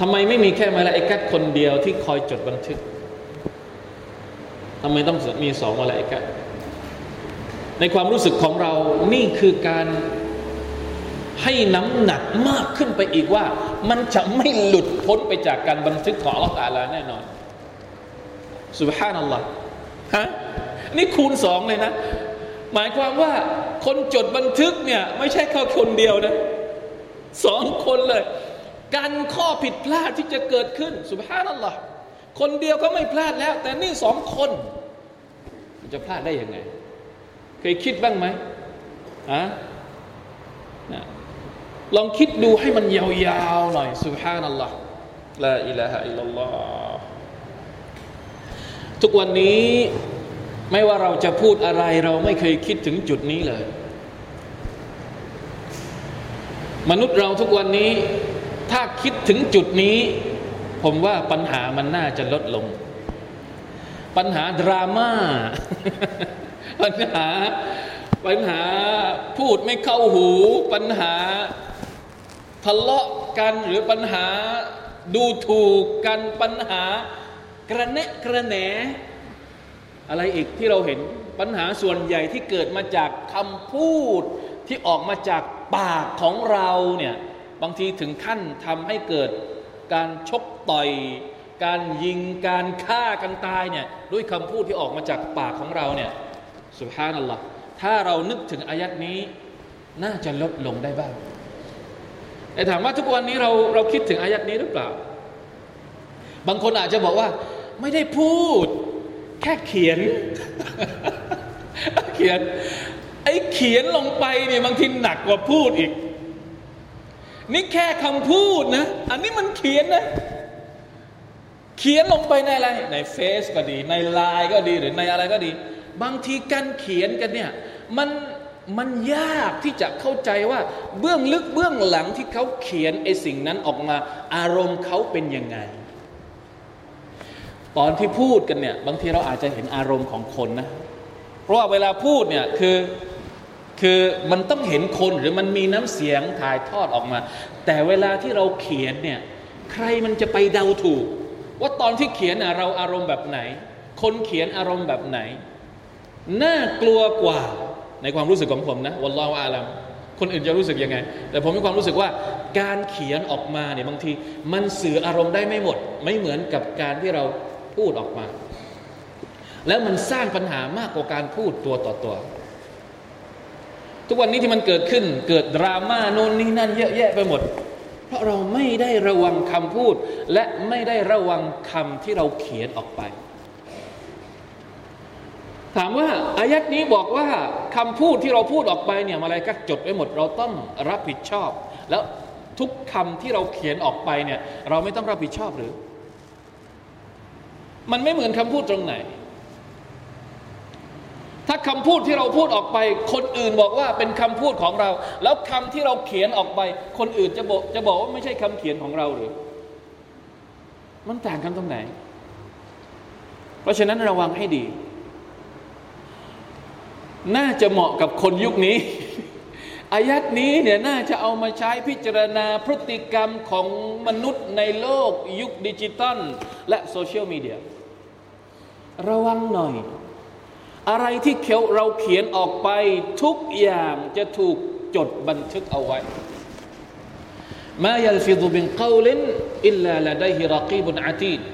ทำไมไม่มีแค่มาลาอิกัดคนเดียวที่คอยจดบันทึกทำไมต้องมีสองมาลาอิกัดในความรู้สึกของเรานี่คือการให้น้ำหนักมากขึ้นไปอีกว่า มันจะไม่หลุดพ้นไปจากการบันทึกของอัลลอฮฺตาลาแน่นอนสุบฮานัลลอฮ์ฮะนี่คูณสองเลยนะ หมายความว่าคนจดบันทึกเนี่ย ไม่ใช่แค่คนเดียวนะสองคนเลย การข้อผิดพลาดที่จะเกิดขึ้นสุบฮานัลลอฮ์คนเดียวก็ไม่พลาดแล้ว แต่นี่สองคนจะพลาดได้ยังไง เคยคิดบ้างไหมอะลองคิดดูให้มันยาวๆหน่อยสุบฮานัลลอฮ์ลาอิลาฮะอิลลัลลอฮ์ทุกวันนี้ไม่ว่าเราจะพูดอะไร เราไม่เคยคิดถึงจุดนี้เลย มนุษย์เราทุกวันนี้ ถ้าคิดถึงจุดนี้ ผมว่าปัญหามันน่าจะลดลง ปัญหาดราม่าปัญหาปัญหาพูดไม่เข้าหู ปัญหาทะเลาะกันหรือปัญหาดูถูกกันปัญหากระเนะกระแหน อะไรอีกที่เราเห็นปัญหาส่วนใหญ่ที่เกิดมาจากคำพูดที่ออกมาจากปากของเราเนี่ย บางทีถึงขั้นทำให้เกิดการชกต่อย การยิงการฆ่ากันตายเนี่ยด้วยคำพูดที่ออกมาจากปากของเราเนี่ยสุภานัลลอฮ์ถ้าเรานึกถึงอายัดนี้ น่าจะลดลงได้บ้างแต่ถามว่าทุกวันนี้เราเราคิดถึงอายัดนี้หรือเปล่า บางคนอาจจะบอกว่า ไม่ได้พูด แค่เขียน เขียน ไอ้เขียนลงไปเนี่ยบางทีหนักกว่าพูดอีก นี่แค่คำพูดนะ อันนี้มันเขียนนะ เขียนลงไปในอะไร ในเฟซก็ดี ในไลน์ก็ดีหรือในอะไรก็ดี บางทีการเขียนกันเนี่ยมันมันยากที่จะเข้าใจว่าเบื้องลึกเบื้องหลังที่เขาเขียนไอ้สิ่งนั้นออกมา อารมณ์เขาเป็นยังไง ตอนที่พูดกันเนี่ยบางทีเราอาจจะเห็นอารมณ์ของคนนะ เพราะว่าเวลาพูดเนี่ยคือ คือมันต้องเห็นคนหรือมันมีน้ำเสียงถ่ายทอดออกมา แต่เวลาที่เราเขียนเนี่ยใครมันจะไปเดาถูก ว่าตอนที่เขียนเราอารมณ์แบบไหน คนเขียนอารมณ์แบบไหน น่ากลัวกว่าในความรู้สึกของผมนะวันลอวอาลัมคนอื่นจะรู้สึกยังไง แต่ผมมีความรู้สึกว่าการเขียนออกมาเนี่ยบางที มันสื่ออารมณ์ได้ไม่หมด ไม่เหมือนกับการที่เราพูดออกมา แล้วมันสร้างปัญหามากกว่าการพูดตัวต่อตัว ทุกวันนี้ที่มันเกิดขึ้น เกิดดราม่าโน่นนี่นั่นเยอะแยะไปหมด เพราะเราไม่ได้ระวังคำพูด และไม่ได้ระวังคำที่เราเขียนออกไป ถามว่าอายัดนี้บอกว่าคำพูดที่เราพูดออกไปเนี่ยมาอะไรก็จดไว้หมด เราต้องรับผิดชอบ แล้วทุกคำที่เราเขียนออกไปเนี่ยเราไม่ต้องรับผิดชอบหรือ มันไม่เหมือนคำพูดตรงไหน ถ้าคำพูดที่เราพูดออกไป คนอื่นบอกว่าเป็นคำพูดของเรา แล้วคำที่เราเขียนออกไป คนอื่นจะบอกจะบอกว่าไม่ใช่คำเขียนของเราหรือ มันต่างกันตรงไหน เพราะฉะนั้นระวังให้ดี น่าจะเหมาะกับคนยุคนี้ อายะฮ์นี้เนี่ยน่าจะเอามาใช้พิจารณาพฤติกรรมของมนุษย์ในโลกยุคดิจิตอลและโซเชียลมีเดียระวังหน่อย อะไรที่เขียนเราเขียนออกไปทุกอย่างจะถูกจดบันทึกเอาไว้ ما يلفظ من قول إلا لديه رقيب عتيد